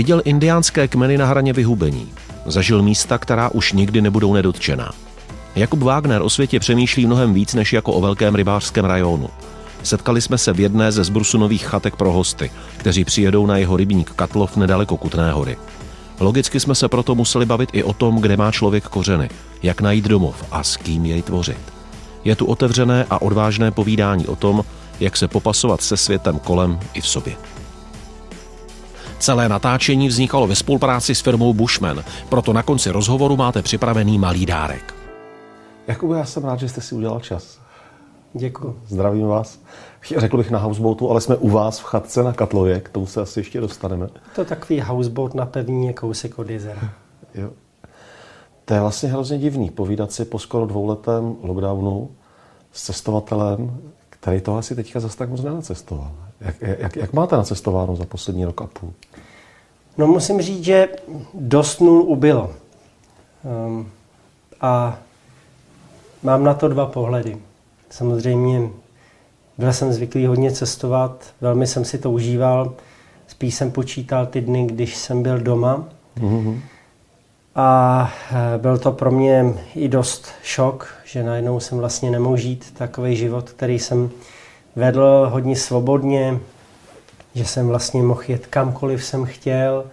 Viděl indiánské kmeny na hraně vyhubení. Zažil místa, která už nikdy nebudou nedotčená. Jakub Wagner o světě přemýšlí mnohem víc než jako o velkém rybářském rajonu. Setkali jsme se v jedné ze zbrusunových chatek pro hosty, kteří přijedou na jeho rybník Katlov nedaleko Kutné hory. Logicky jsme se proto museli bavit i o tom, kde má člověk kořeny, jak najít domov a s kým jej tvořit. Je tu otevřené a odvážné povídání o tom, jak se popasovat se světem kolem i v sobě. Celé natáčení vznikalo ve spolupráci s firmou Bushman, proto na konci rozhovoru máte připravený malý dárek. Jakubu, já jsem rád, že jste si udělal čas. Děkuji. Zdravím vás. Řekl bych na houseboatu, ale jsme u vás v chatce na Katlově, k tomu se asi ještě dostaneme. To je takový houseboat na pevnině kousek od jezera. Jo. To je vlastně hrozně divný, povídat si po skoro dvouletém lockdownu s cestovatelem, který to asi teďka zase tak moc nenacestoval. Jak, jak, jak máte nacestováno za poslední rok a půl? No musím říct, že dost nul ubylo. Um, a mám na to dva pohledy. Samozřejmě byl jsem zvyklý hodně cestovat, velmi jsem si to užíval. Spíš jsem počítal ty dny, když jsem byl doma. Mm-hmm. A eh, byl to pro mě i dost šok, že najednou jsem vlastně nemohl žít takový život, který jsem vedl hodně svobodně, že jsem vlastně mohl jet kamkoliv jsem chtěl,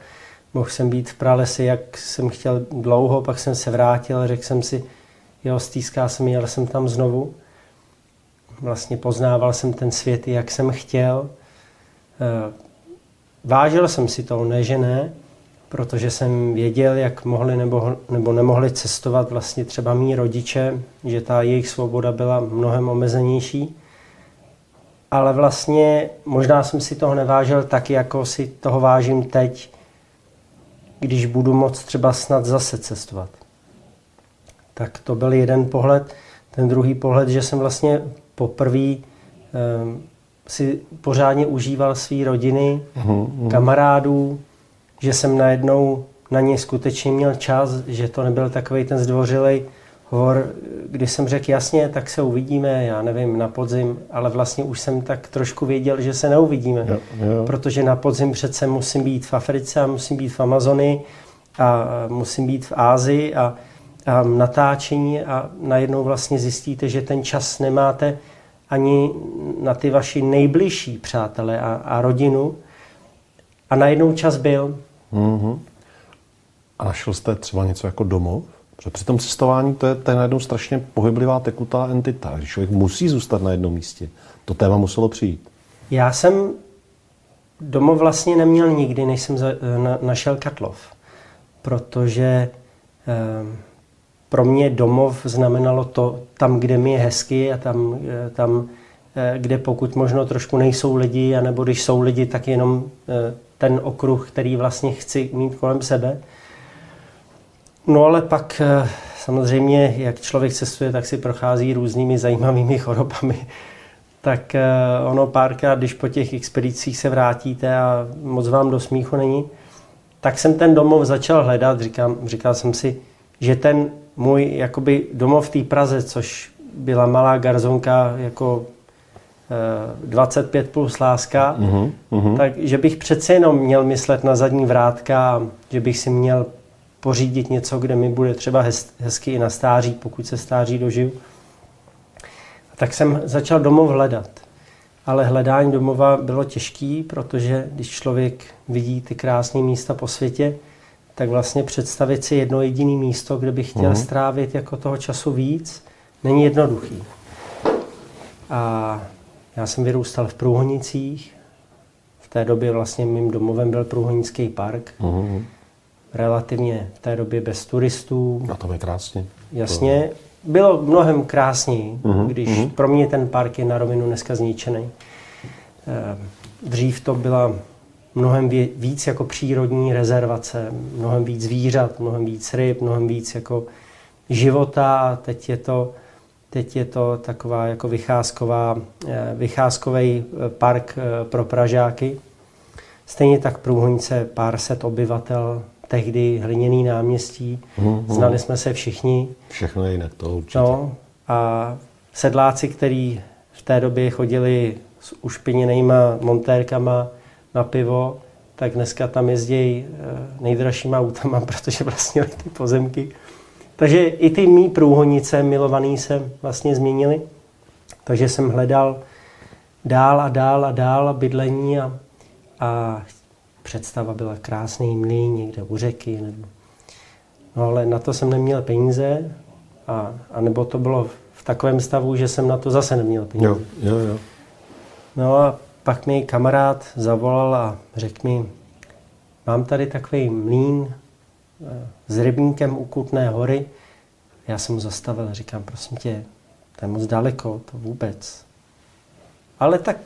mohl jsem být v pralesi, jak jsem chtěl dlouho, pak jsem se vrátil, řekl jsem si, jo, stýská se mi, jel jsem tam znovu. Vlastně poznával jsem ten svět, jak jsem chtěl. Eh, vážil jsem si to, ne že ne, protože jsem věděl, jak mohli nebo, nebo nemohli cestovat vlastně třeba mý rodiče, že ta jejich svoboda byla mnohem omezenější. Ale vlastně možná jsem si toho nevážil tak, jako si toho vážím teď, když budu moct třeba snad zase cestovat. Tak to byl jeden pohled. Ten druhý pohled, že jsem vlastně poprvé um, si pořádně užíval své rodiny, uhum. kamarádů, že jsem najednou na ně skutečně měl čas, že to nebyl takový ten zdvořilej hovor, kdy jsem řekl jasně, tak se uvidíme, já nevím, na podzim, ale vlastně už jsem tak trošku věděl, že se neuvidíme, jo, jo. protože na podzim přece musím být v Africe a musím být v Amazonii a musím být v Ázii a, a natáčení a najednou vlastně zjistíte, že ten čas nemáte ani na ty vaši nejbližší přátelé a, a rodinu a najednou čas byl. Mm-hmm. A našel jste třeba něco jako domov? Protože při tom cestování to je, to je najednou strašně pohyblivá tekutá entita. Když člověk musí zůstat na jednom místě, to téma muselo přijít. Já jsem domov vlastně neměl nikdy, než jsem za, na, našel Katlov. Protože eh, pro mě domov znamenalo to, tam, kde mi je hezky a tam, eh, tam eh, kde pokud možno trošku nejsou lidi, anebo když jsou lidi, tak jenom eh, ten okruh, který vlastně chci mít kolem sebe. No ale pak samozřejmě, jak člověk cestuje, tak si prochází různými zajímavými chorobami. Tak ono párkrát, když po těch expedicích se vrátíte a moc vám do smíchu není, tak jsem ten domov začal hledat. Říkám, říkal jsem si, že ten můj jakoby domov v té Praze, což byla malá garzonka jako 25 eh, plus láska, uh-huh, uh-huh. takže bych přece jenom měl myslet na zadní vrátka, že bych si měl pořídit něco, kde mi bude třeba hez, hezky i na stáří, pokud se stáří dožiju. Tak jsem začal domov hledat. Ale hledání domova bylo těžký, protože když člověk vidí ty krásné místa po světě, tak vlastně představit si jedno jediné místo, kde bych chtěl uh-huh. strávit jako toho času víc, není jednoduchý. A já jsem vyrůstal v Průhonicích. V té době vlastně mým domovem byl Průhonický park. Uh-huh. Relativně v té době bez turistů. A to je krásně. Jasně. Bylo mnohem krásněji, uh-huh. když uh-huh. pro mě ten park je na rovinu dneska zničený. Eh, dřív to byla mnohem víc jako přírodní rezervace, mnohem víc zvířat, mnohem víc ryb, mnohem víc jako života teď je to, teď je to taková jako vycházková, eh, vycházkový eh, park eh, pro Pražáky. Stejně tak Průhonice pár set obyvatel, tehdy hliněný náměstí, uhum. znali jsme se všichni. Všechno je jinak, to určitě. No, a sedláci, kteří v té době chodili s ušpiněnýma montérkama, na pivo, tak dneska tam jezdí nejdražšíma autama, protože vlastně ty pozemky. Takže i ty mý průhonice milovaný se vlastně změnily. Takže jsem hledal dál a dál a dál bydlení a, a představa byla krásný mlýn někde u řeky. Nebo... No ale na to jsem neměl peníze a, a nebo to bylo v takovém stavu, že jsem na to zase neměl peníze. Jo, jo, jo. No a pak mi kamarád zavolal a řekl mi, mám tady takový mlín s rybníkem u Kutné hory. Já jsem mu zastavil a říkám, prosím tě, to je moc daleko, to vůbec. Ale tak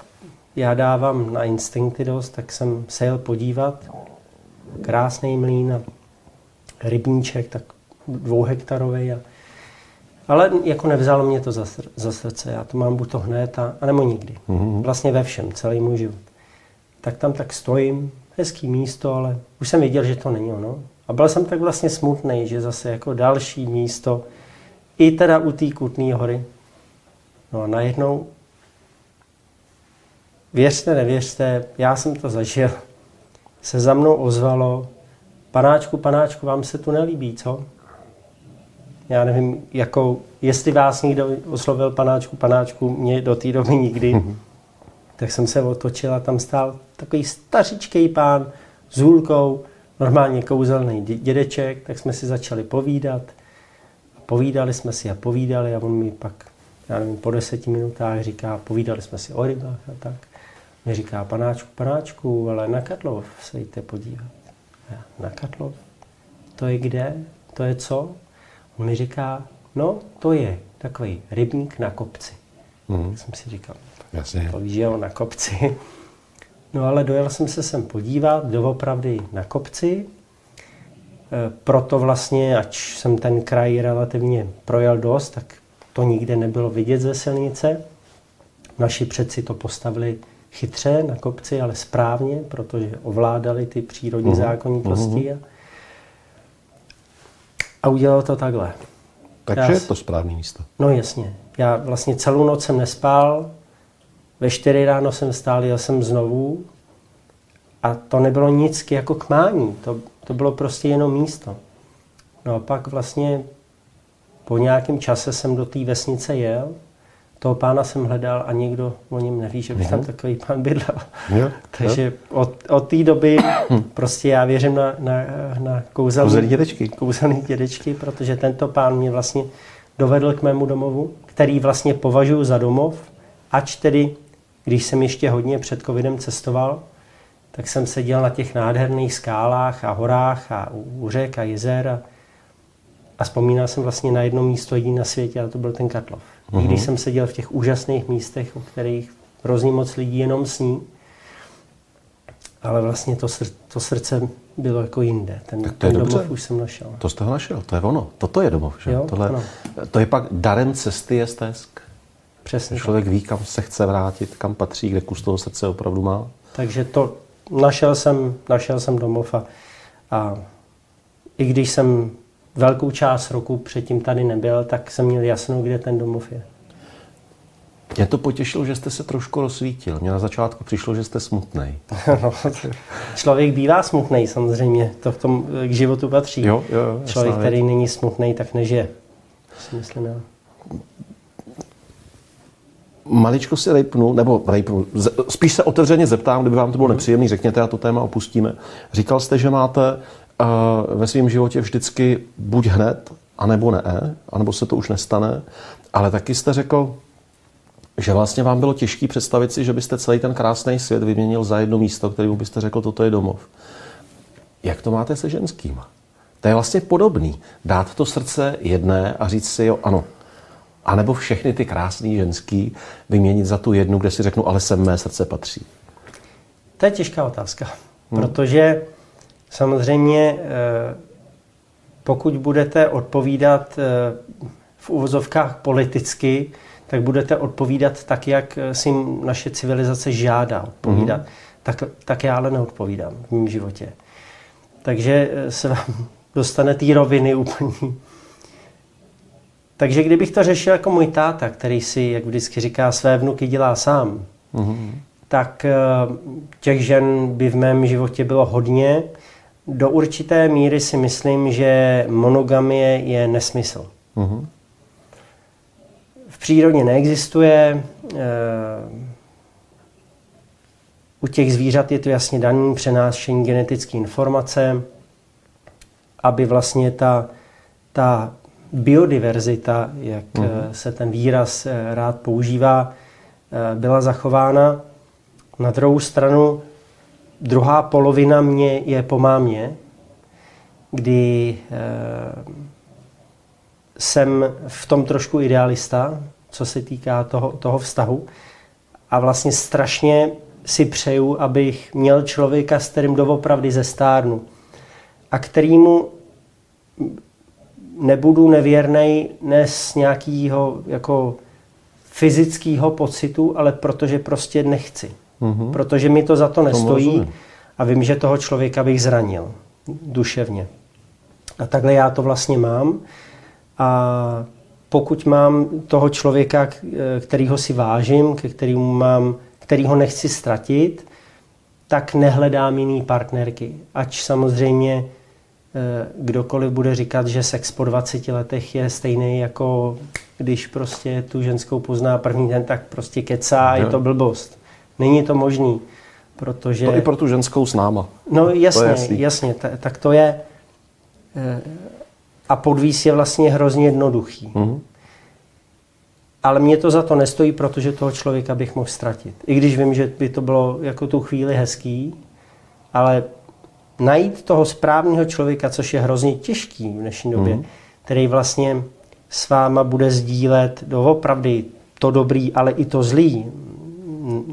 já dávám na instinkty dost, tak jsem se jel podívat. Krásný mlín a rybníček, tak dvouhektarový. A, ale jako nevzalo mě to za, za srdce. Já to mám buď to hned, a, a nebo nikdy. Mm-hmm. Vlastně ve všem, celý můj život. Tak tam tak stojím, hezký místo, ale už jsem věděl, že to není ono. A byl jsem tak vlastně smutný, že zase jako další místo, i teda u té Kutné hory. No a najednou, věřte, nevěřte, já jsem to zažil, se za mnou ozvalo, panáčku, panáčku, vám se tu nelíbí, co? Já nevím, jakou, jestli vás někdo oslovil panáčku, panáčku, mě do té doby nikdy. Mm-hmm. Tak jsem se otočil a tam stál takový stařičký pán s hůlkou, normálně kouzelný dědeček, tak jsme si začali povídat. Povídali jsme si a povídali a on mi pak, já nevím, po deseti minutách říká, povídali jsme si o rybách a tak. Mě říká, panáčku, panáčku, ale na Karlov se jděte podívat. Já, na Karlov? To je kde? To je co? On mi říká, no to je takový rybník na kopci. Mm. jsem si říkal, Jasně. to víš, že jo, na kopci. No ale dojel jsem se sem podívat, doopravdy na kopci. E, proto vlastně, ač jsem ten kraj relativně projel dost, tak to nikde nebylo vidět ze silnice. Naši předci to postavili chytře na kopci, ale správně, protože ovládali ty přírodní uh-huh. zákonitosti. Uh-huh. A udělal to takhle. Takže já, je to správné místo. No jasně. Já vlastně celou noc jsem nespal, ve čtyři ráno jsem stál, jel jsem znovu a to nebylo nic jako k mání, to, to bylo prostě jenom místo. No a pak vlastně po nějakém čase jsem do té vesnice jel toho pána jsem hledal a nikdo o něm neví, že by tam takový pán bydlel. Jo, Takže jo. od, od té doby prostě já věřím na, na, na kouzelný, kouzelný dědečky. kouzelný dědečky, protože tento pán mě vlastně dovedl k mému domovu, který vlastně považuji za domov, ač tedy, když jsem ještě hodně před covidem cestoval, tak jsem seděl na těch nádherných skálách a horách a u řek a jezer a, a vzpomínal jsem vlastně na jedno místo jediné na světě a to byl ten Katlov. Mm-hmm. Když jsem seděl v těch úžasných místech, o kterých hrozně moc lidí jenom sní, ale vlastně to, sr- to srdce bylo jako jinde. Ten, tak to ten je domov dobře. už jsem našel. To jste ho našel, to je ono. Toto je domov. Že? Jo, Tohle, to je pak darem cesty je stesk. Přesně Člověk tak. ví, kam se chce vrátit, kam patří, kde kus toho srdce opravdu má. Takže to našel jsem, našel jsem domov a, a i když jsem velkou část roku předtím tady nebyl, tak jsem měl jasno, kde ten domov je. Mě to potěšilo, že jste se trošku rozsvítil. Mně na začátku přišlo, že jste smutný. no, člověk bývá smutný, samozřejmě. To v tom k životu patří. Jo, jo, člověk, který není smutný, tak nežije. Si myslím, jo. Maličko si rejpnu, nebo rejpnu, spíš se otevřeně zeptám, kdyby vám to bylo nepříjemný, řekněte a to téma opustíme. Říkal jste, že máte ve svém životě vždycky buď hned, anebo ne, anebo se to už nestane, ale taky jste řekl, že vlastně vám bylo těžké představit si, že byste celý ten krásný svět vyměnil za jedno místo, kterému byste řekl, toto je domov. Jak to máte se ženským? To je vlastně podobný. Dát to srdce jedné a říct si, jo, ano. A nebo všechny ty krásné ženský vyměnit za tu jednu, kde si řeknu, ale sem mé srdce patří. To je těžká otázka, hmm. protože Samozřejmě, eh, pokud budete odpovídat eh, v uvozovkách politicky, tak budete odpovídat tak, jak si naše civilizace žádá odpovídat. Mm-hmm. Tak, tak já ale neodpovídám v mém životě. Takže eh, se vám dostane té roviny úplně. Takže kdybych to řešil jako můj táta, který si, jak vždycky říká, své vnuky dělá sám, mm-hmm. tak eh, těch žen by v mém životě bylo hodně. Do určité míry si myslím, že monogamie je nesmysl. Uh-huh. V přírodě neexistuje. Eh, u těch zvířat je to jasně daný přenášení genetické informace, aby vlastně ta, ta biodiverzita, jak uh-huh. se ten výraz rád používá, byla zachována. Na druhou stranu, druhá polovina mě je po mámě, kdy eh, jsem v tom trošku idealista, co se týká toho, toho vztahu. A vlastně strašně si přeju, abych měl člověka, s kterým doopravdy zestárnu. A kterýmu nebudu nevěrnej ne z nějakého jako fyzického pocitu, ale protože prostě nechci. Mm-hmm. Protože mi to za to nestojí a vím, že toho člověka bych zranil duševně. A takhle já to vlastně mám. A pokud mám toho člověka, kterýho si vážím, ke kterému mám, kterýho nechci ztratit, tak nehledám jiný partnerky. Ač samozřejmě kdokoliv bude říkat, že sex po 20 letech je stejný jako když prostě tu ženskou pozná první den, tak prostě kecá a je to blbost. Není to možný, protože... To i pro tu ženskou s náma. No jasně, jasně, t- tak to je. Eh, a podvíz je vlastně hrozně jednoduchý. Mm-hmm. Ale mě to za to nestojí, protože toho člověka bych mohl ztratit. I když vím, že by to bylo jako tu chvíli hezký, ale najít toho správného člověka, což je hrozně těžký v dnešní době, mm-hmm. který vlastně s váma bude sdílet doopravdy to dobrý, ale i to zlý.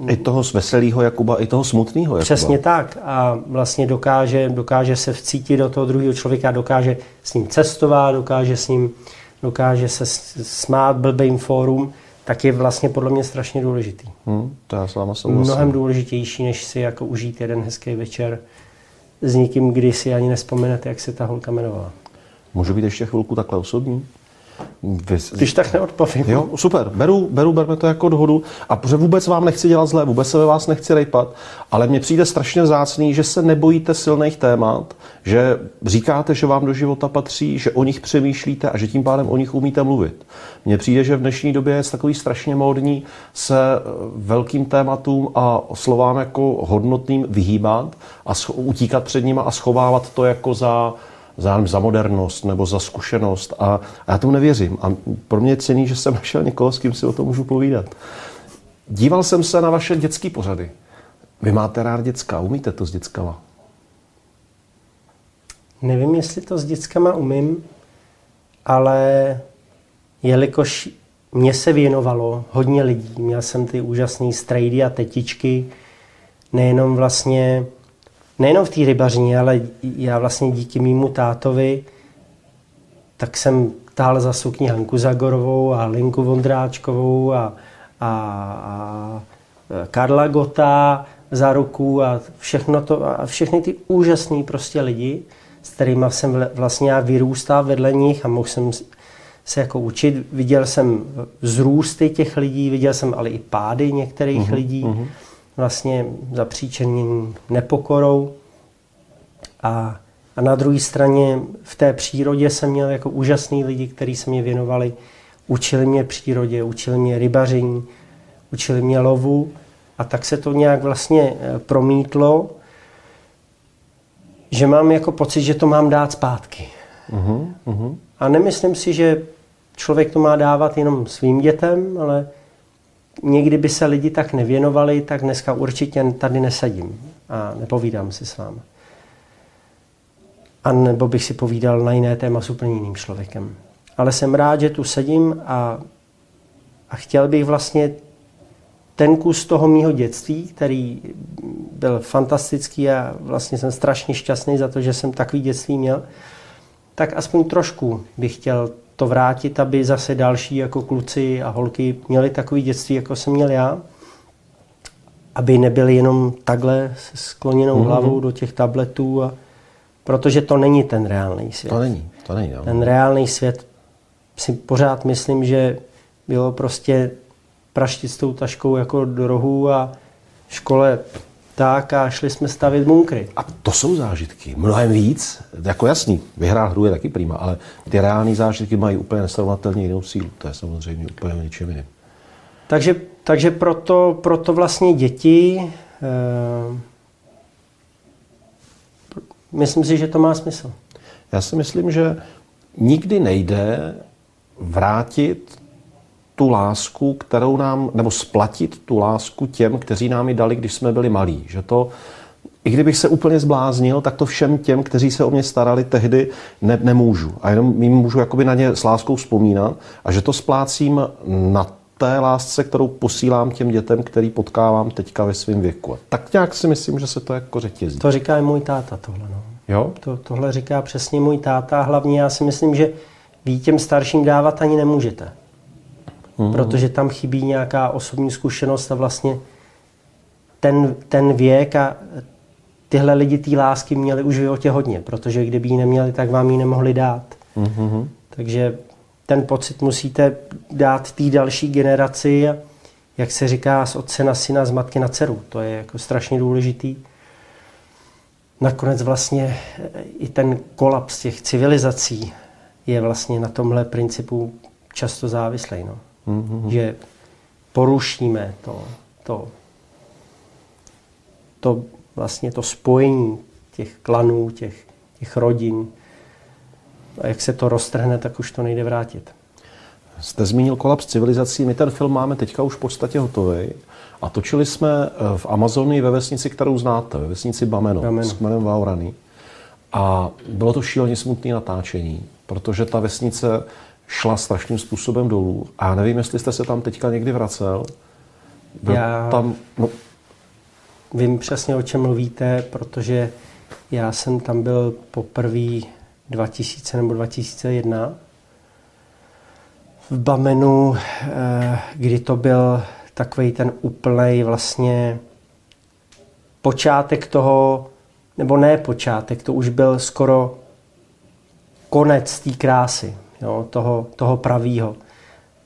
I toho veselého Jakuba, i toho smutného Jakuba. Přesně tak. A vlastně dokáže, dokáže se vcítit do toho druhého člověka, dokáže s ním cestovat, dokáže s ním dokáže se smát blbým fórum, tak je vlastně podle mě strašně důležitý. Hmm, to já s váma souhlasím. Mnohem důležitější, než si jako užít jeden hezký večer s někým, kdy si ani nespomenete, jak se ta holka jmenovala. Můžu být ještě chvilku takhle osobní? Vy... Když tak neodpovím. Jo, super, beru, beru, berme to jako dohodu. A protože vůbec vám nechci dělat zlé, vůbec se ve vás nechci rejpat, ale mně přijde strašně vzácný, že se nebojíte silných témat, že říkáte, že vám do života patří, že o nich přemýšlíte a že tím pádem o nich umíte mluvit. Mně přijde, že v dnešní době je takový strašně módní se eh, velkým tématům a slovám jako hodnotným vyhýbat a utíkat před nima a schovávat to jako za za, za modernost nebo za zkušenost a, a já tomu nevěřím. A pro mě je cený, že jsem našel někoho, s kým si o tom můžu povídat. Díval jsem se na vaše dětské pořady. Vy máte rád děcka, umíte to s dětskama? Nevím, jestli to s dětskama umím, ale jelikož mě se věnovalo hodně lidí, měl jsem ty úžasné strejdy a tetičky, nejenom vlastně nejenom v té rybařině, ale já vlastně díky mýmu tátovi, tak jsem tál za sukni Hanku Zagorovou a Linku Vondráčkovou a, a, a Karla Gota za ruku a všechno to, a všechny ty úžasný prostě lidi, s kterými jsem vlastně já vyrůstal vedle nich a mohl jsem se jako učit. Viděl jsem vzrůsty těch lidí, viděl jsem ale i pády některých uh-huh, lidí. Uh-huh vlastně zapříčením nepokorou. A, a na druhé straně v té přírodě jsem měl jako úžasný lidi, kteří se mě věnovali. Učili mě přírodě, učili mě rybaření, učili mě lovu a tak se to nějak vlastně eh, promítlo, že mám jako pocit, že to mám dát zpátky. Uh-huh, uh-huh. A nemyslím si, že člověk to má dávat jenom svým dětem, ale někdy by se lidi tak nevěnovali, tak dneska určitě tady nesedím a nepovídám si s vámi. A nebo bych si povídal na jiné téma s úplně jiným člověkem. Ale jsem rád, že tu sedím a, a chtěl bych vlastně ten kus toho mýho dětství, který byl fantastický a vlastně jsem strašně šťastný za to, že jsem takový dětství měl, tak aspoň trošku bych chtěl to vrátit, aby zase další jako kluci a holky měli takový dětství, jako jsem měl já. Aby nebyli jenom takhle s skloněnou mm-hmm. hlavou do těch tabletů, a, protože to není ten reálný svět. To není, to není. No. Ten reálný svět si pořád myslím, že bylo prostě praštit s tou taškou jako do rohu a, škole tak a šli jsme stavit bunkry. A to jsou zážitky. Mnohem víc. Jako jasný, vyhrát hru je taky prima, ale ty reální zážitky mají úplně nesrovnatelně jinou sílu. To je samozřejmě úplně o něčem jiným. Takže, takže proto, proto vlastně děti, eh, myslím si, že to má smysl. Já si myslím, že nikdy nejde vrátit tu lásku, kterou nám, nebo splatit tu lásku těm, kteří nám ji dali, když jsme byli malí. Že to, i kdybych se úplně zbláznil, tak to všem těm, kteří se o mě starali tehdy, ne, nemůžu. A jenom jim můžu jakoby na ně s láskou vzpomínat a že to splácím na té lásce, kterou posílám těm dětem, který potkávám teďka ve svém věku. A tak nějak si myslím, že se to jako řetězí. To říká i můj táta tohle. No. Jo? To, tohle říká přesně můj táta. Hlavně já si myslím, že vy těm starším dávat ani nemůžete. Mm. Protože tam chybí nějaká osobní zkušenost a vlastně ten, ten věk a tyhle lidi té lásky měli už v životě hodně, protože kdyby ji neměli, tak vám ji nemohli dát. Mm-hmm. Takže ten pocit musíte dát té další generaci, jak se říká, z otce na syna, z matky na dceru. To je jako strašně důležitý. Nakonec vlastně i ten kolaps těch civilizací je vlastně na tomhle principu často závislý. No. Mm-hmm. Že porušíme to, to, to vlastně to spojení těch klanů, těch, těch rodin. A jak se to roztrhne, tak už to nejde vrátit. Jste zmínil kolaps civilizací. My ten film máme teďka už v podstatě hotový. A točili jsme eh, v Amazonii ve vesnici, kterou znáte, ve vesnici Bameno, Bameno. s kmenem Vaurany. A bylo to šíleně smutné natáčení, protože ta vesnice šla strašným způsobem dolů. A já nevím, jestli jste se tam teďka někdy vracel. Byl já tam, no. vím přesně, o čem mluvíte, protože já jsem tam byl poprvé 2000 nebo 2001 v Bamenu, eh, kdy to byl takový ten úplný vlastně počátek toho, nebo ne počátek, to už byl skoro konec té krásy jo, toho, toho pravýho.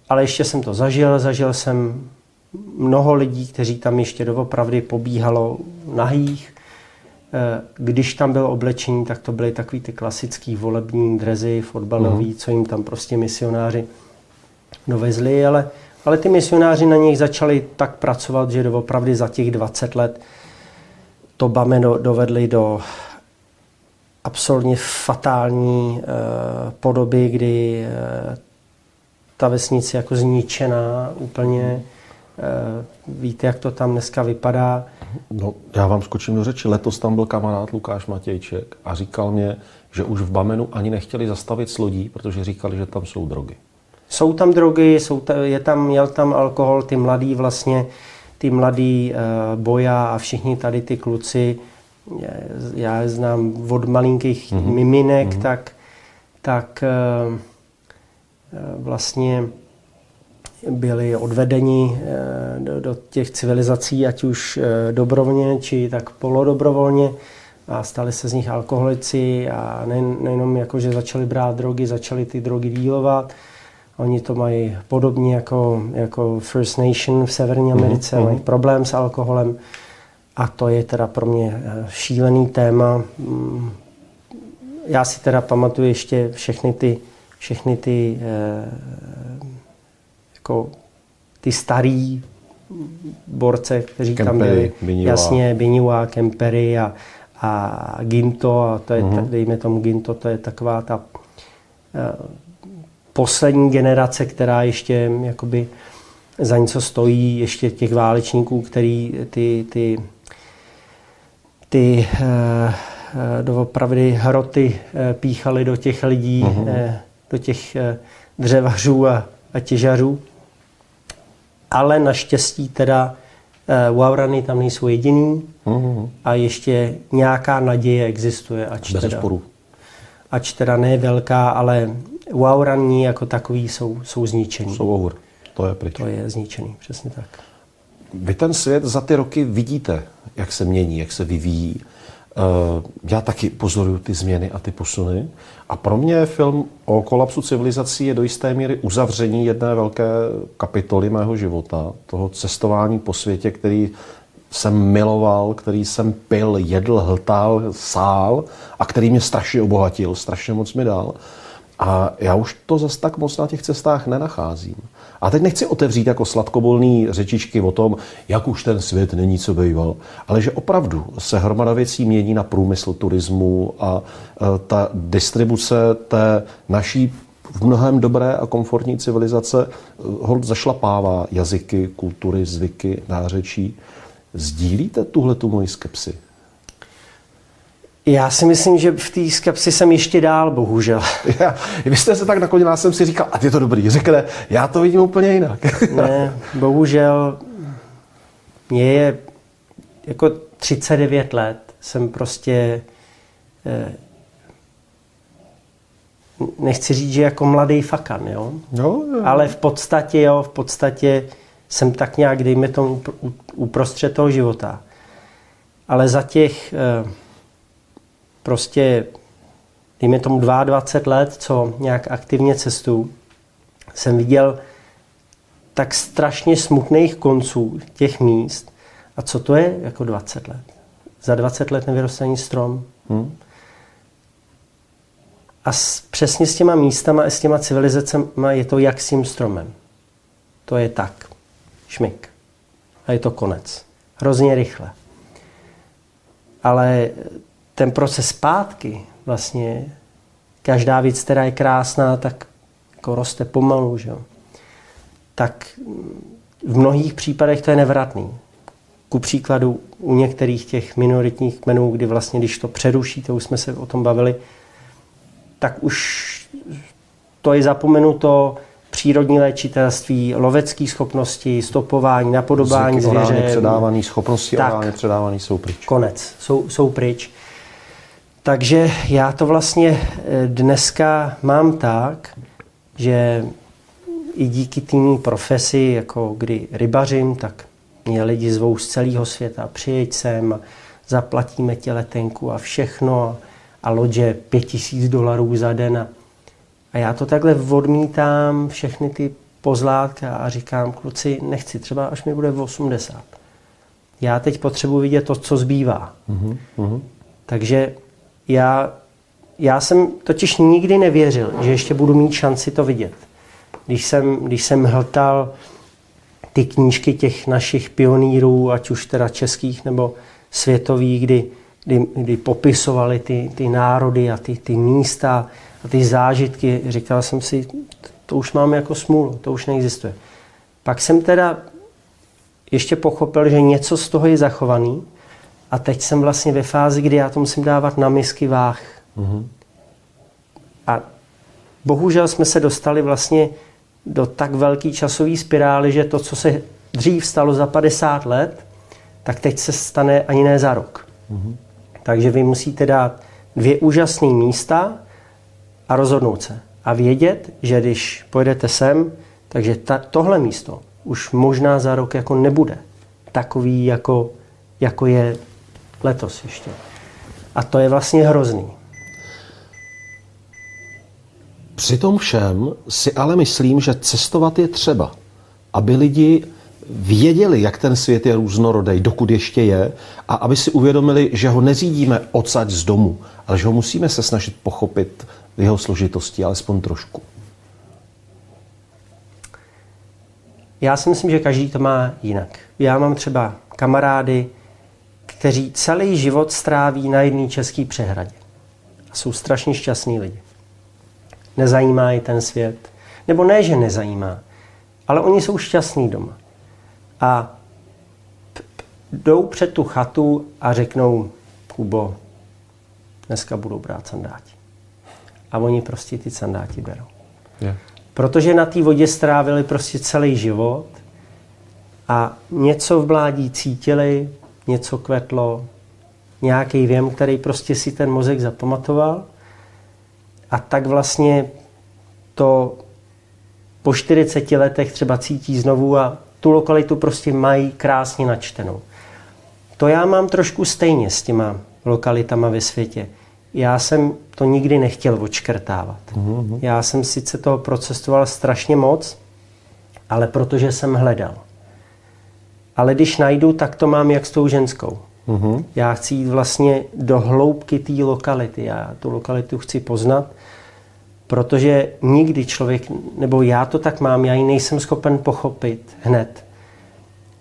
Ale ještě jsem to zažil, zažil jsem mnoho lidí, kteří tam ještě doopravdy pobíhalo nahých. Eh, když tam bylo oblečení, tak to byly takový ty klasický volební drezy, fotbalový, mm. co jim tam prostě misionáři dovezli, ale, ale ty misionáři na nich začali tak pracovat, že doopravdy za těch 20 let to Bame dovedli do absolutně fatální uh, podoby, kdy uh, ta vesnice jako zničená úplně. Uh, víte, jak to tam dneska vypadá? No, já vám skočím do řeči. Letos tam byl kamarád Lukáš Matějček a říkal mě, že už v Bamenu ani nechtěli zastavit s lodí, protože říkali, že tam jsou drogy. Jsou tam drogy, jsou ta, je tam, jel tam alkohol, ty mladý vlastně, ty mladý uh, boja a všichni tady ty kluci, já je znám od malinkých mm-hmm. miminek, mm-hmm. tak, tak uh, vlastně byli odvedeni uh, do, do těch civilizací, ať už dobrovolně, či tak polodobrovolně a stali se z nich alkoholici a nejenom jako, že začali brát drogy, začali ty drogy dílovat, Oni to mají podobně jako, jako First Nation v Severní mhm, Americe, mm-hmm. mají problém s alkoholem a to je teda pro mě eh, šílený téma. Mm, já si teda pamatuju ještě všechny ty, všechny ty eh, jako ty starý borce, kteří Kempery, tam byli. Biniwa. Jasně, Biniwa, Kempery a, a Ginto, a to je, mm-hmm. dejme tomu Ginto, to je taková ta uh, poslední generace, která ještě jakoby za něco stojí, ještě těch válečníků, který ty, ty, ty uh, doopravdy hroty uh, píchali do těch lidí, uh, do těch dřevařů a, a těžařů. Ale naštěstí teda Waurany tam nejsou jediný uh-huh. a ještě nějaká naděje existuje. Ač Bez teda, sporu. Ač teda ne velká, ale Wauraní jako takový jsou, jsou zničený. Jsou ohur. To je pryč. To je zničený, přesně tak. Vy ten svět za ty roky vidíte, jak se mění, jak se vyvíjí. Eh, já taky pozoruju ty změny a ty posuny. A pro mě film o kolapsu civilizací je do jisté míry uzavření jedné velké kapitoly mého života, toho cestování po světě, který jsem miloval, který jsem pil, jedl, hltal, sál a který mě strašně obohatil, strašně moc mi dal. A já už to zase tak moc na těch cestách nenacházím. A teď nechci otevřít jako sladkobolný řečičky o tom, jak už ten svět není, co býval, ale že opravdu se hromada věcí mění na průmysl turismu a e, ta distribuce té naší v mnohem dobré a komfortní civilizace e, hold zašlapává jazyky, kultury, zvyky, nářečí. Sdílíte tuhle tu moji skepsi? Já si myslím, že v té skepsi jsem ještě dál, bohužel. Já, vy jste se tak já jsem si říkal, a je to dobrý, řekne, já to vidím úplně jinak. ne, bohužel mě je jako 39 let, jsem prostě eh, nechci říct, že jako mladý fakan, jo? Jo, jo. Ale v podstatě, jo, v podstatě jsem tak nějak, dejme tomu, uprostřed toho života. Ale za těch eh, prostě, dejme tomu 22 let, co nějak aktivně cestu, jsem viděl tak strašně smutných konců těch míst. A co to je jako 20 let? Za 20 let nevyroste ani strom. Hmm. A s, přesně s těma místama a s těma civilizacemi je to jak s tím stromem. To je tak. Šmik. A je to konec. Hrozně rychle. Ale ten proces zpátky, vlastně každá věc, která je krásná, tak jako roste pomalu, že? tak v mnohých případech to je nevratný. Ku příkladu u některých těch minoritních kmenů, kdy vlastně, když to přeruší, to už jsme se o tom bavili, tak už to je zapomenuto, přírodní léčitelství, lovecké schopnosti, stopování, napodobání zvěře. předávaný, schopnosti tak, předávaný jsou pryč. Konec, jsou, jsou pryč. Takže já to vlastně eh, dneska mám tak, že i díky té profesi, jako kdy rybařím, tak mě lidi zvou z celého světa, přijeď sem, zaplatíme tě letenku a všechno a lodže pět tisíc dolarů za den. A, a já to takhle odmítám, všechny ty pozlátka a říkám, kluci, nechci, třeba až mi bude 80. Já teď potřebuji vidět to, co zbývá. Uh-huh. Takže já, já jsem totiž nikdy nevěřil, že ještě budu mít šanci to vidět. Když jsem, když jsem hltal ty knížky těch našich pionýrů, ať už teda českých nebo světových, kdy, kdy, kdy popisovali ty, ty národy a ty, ty místa a ty zážitky, říkal jsem si, to už máme jako smůlu, to už neexistuje. Pak jsem teda ještě pochopil, že něco z toho je zachovaný a teď jsem vlastně ve fázi, kdy já to musím dávat na misky váh. Mm-hmm. A bohužel jsme se dostali vlastně do tak velké časové spirály, že to, co se dřív stalo za 50 let, tak teď se stane ani ne za rok. Mm-hmm. Takže vy musíte dát dvě úžasné místa a rozhodnout se. A vědět, že když pojedete sem, takže ta, tohle místo už možná za rok jako nebude takový, jako, jako je letos ještě. A to je vlastně hrozný. Při tom všem si ale myslím, že cestovat je třeba, aby lidi věděli, jak ten svět je různorodý, dokud ještě je, a aby si uvědomili, že ho neřídíme odsaď z domu, ale že ho musíme se snažit pochopit v jeho složitosti, alespoň trošku. Já si myslím, že každý to má jinak. Já mám třeba kamarády, kteří celý život stráví na jedné české přehradě. A jsou strašně šťastní lidi. Nezajímá je ten svět. Nebo ne, že nezajímá, ale oni jsou šťastní doma. A jdou před tu chatu a řeknou, Kubo, dneska budou brát sandáti. A oni prostě ty sandáti berou. Yeah. Protože na té vodě strávili prostě celý život a něco v mládí cítili, něco kvetlo, nějaký věm, který prostě si ten mozek zapamatoval a tak vlastně to po 40 letech třeba cítí znovu a tu lokalitu prostě mají krásně načtenou. To já mám trošku stejně s těma lokalitama ve světě. Já jsem to nikdy nechtěl odškrtávat. Mm-hmm. Já jsem sice toho procestoval strašně moc, ale protože jsem hledal. Ale když najdu, tak to mám jak s tou ženskou. Mm-hmm. Já chci jít vlastně do hloubky té lokality. Já tu lokalitu chci poznat, protože nikdy člověk, nebo já to tak mám, já ji nejsem schopen pochopit hned.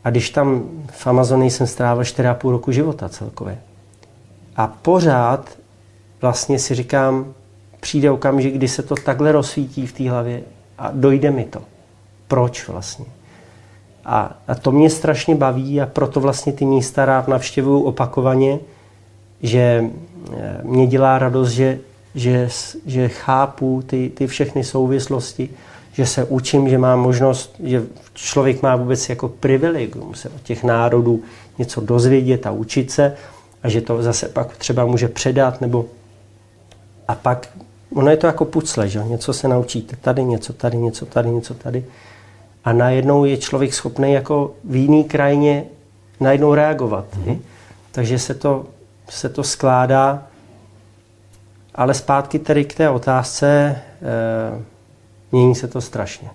A když tam v Amazonii jsem strávil 4,5 roku života celkově. A pořád vlastně si říkám, přijde okamžik, kdy se to takhle rozsvítí v té hlavě a dojde mi to. Proč vlastně? A, a to mě strašně baví a proto vlastně ty místa rád navštěvuju opakovaně, že eh, mě dělá radost, že, že, že chápu ty, ty všechny souvislosti, že se učím, že mám možnost, že člověk má vůbec jako privilegium se od těch národů něco dozvědět a učit se a že to zase pak třeba může předat nebo a pak ono je to jako pucle, že něco se naučíte tady, něco tady, něco tady, něco tady a najednou je člověk schopný jako v jiný krajině najednou reagovat. Mm-hmm. Takže se to, se to skládá. Ale zpátky tedy k té otázce, e, mění se to strašně.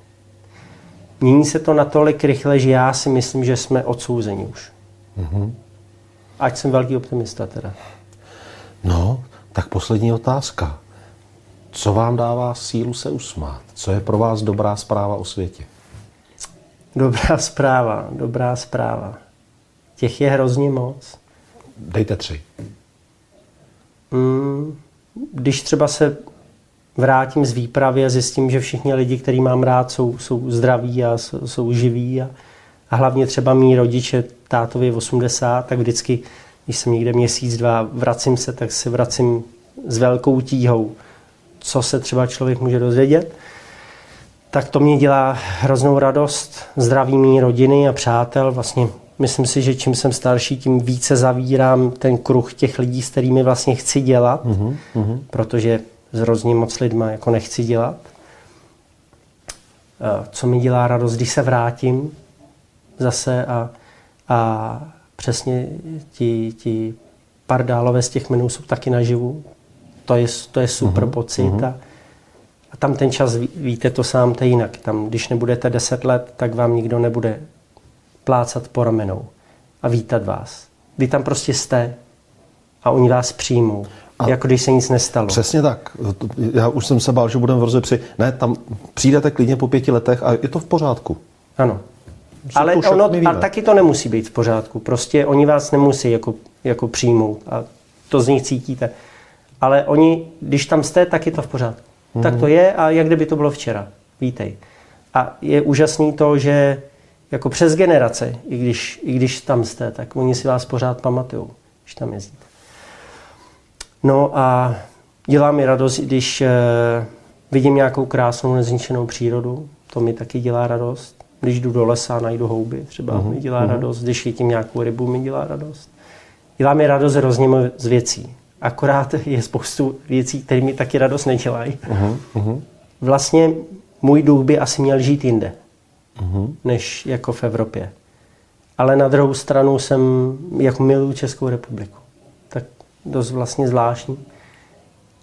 Mění se to natolik rychle, že já si myslím, že jsme odsouzeni už. Mm-hmm. Ať jsem velký optimista teda. No, tak poslední otázka. Co vám dává sílu se usmát? Co je pro vás dobrá zpráva o světě? Dobrá zpráva, dobrá zpráva. Těch je hrozně moc. Dejte tři. Mm, když třeba se vrátím z výpravy a zjistím, že všichni lidi, který mám rád, jsou, jsou zdraví a jsou, jsou živí a, a hlavně třeba mý rodiče, tátovi 80, tak vždycky, když jsem někde měsíc, dva, vracím se, tak se vracím s velkou tíhou, co se třeba člověk může dozvědět tak to mě dělá hroznou radost. Zdraví mý rodiny a přátel. Vlastně myslím si, že čím jsem starší, tím více zavírám ten kruh těch lidí, s kterými vlastně chci dělat, uh-huh. protože s hrozně moc lidma jako nechci dělat. Co mi dělá radost, když se vrátím zase a, a přesně ti, ti pardálové z těch menů jsou taky naživu. To je, to je super uh-huh, pocit. Uh-huh. A, a tam ten čas, víte to sám, to je jinak. Tam, když nebudete 10 let, tak vám nikdo nebude plácat po ramenou a vítat vás. Vy tam prostě jste a oni vás přijmou. A jako když se nic nestalo. Přesně tak. Já už jsem se bál, že budeme v roze při... Ne, tam přijdete klidně po pěti letech a je to v pořádku. Ano. Ale, ono, ale taky to nemusí být v pořádku. Prostě oni vás nemusí jako, jako přijmout a to z nich cítíte. Ale oni, když tam jste, tak je to v pořádku. Mm. Tak to je a jak kdyby to bylo včera. Vítej. A je úžasný to, že jako přes generace, i když, i když tam jste, tak oni si vás pořád pamatují, když tam jezdíte. No a dělá mi radost, když eh, vidím nějakou krásnou nezničenou přírodu, to mi taky dělá radost. Když jdu do lesa a najdu houby, třeba uh-huh. mi dělá uh-huh. radost. Když chytím nějakou rybu, mi dělá radost. Dělá mi radost hrozně z věcí. Akorát je spoustu věcí, které mi taky radost nedělají. Uh-huh. Vlastně můj duch by asi měl žít jinde, uh-huh. než jako v Evropě. Ale na druhou stranu jsem, jako miluji Českou republiku. Tak dost vlastně zvláštní.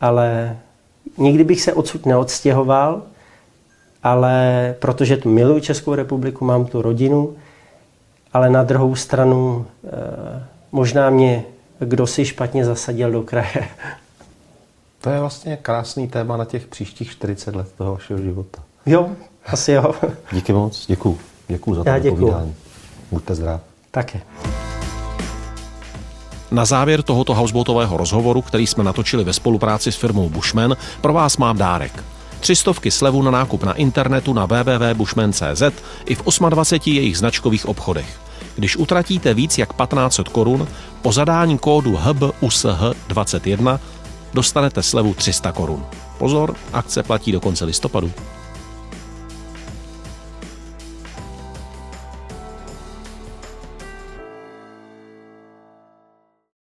Ale nikdy bych se odsud neodstěhoval, ale protože tu miluji Českou republiku, mám tu rodinu, ale na druhou stranu eh, možná mě kdo si špatně zasadil do kraje. To je vlastně krásný téma na těch příštích 40 let toho vašeho života. Jo, asi jo. Díky moc, děkuju. Děkuju za to povídání. Buďte zdrav. Také. Na závěr tohoto houseboatového rozhovoru, který jsme natočili ve spolupráci s firmou Bushman, pro vás mám dárek. Třistovky slevu na nákup na internetu na www.bushman.cz i v 28 jejich značkových obchodech. Když utratíte víc jak 1500 korun, po zadání kódu HBUSH21 dostanete slevu 300 korun. Pozor, akce platí do konce listopadu.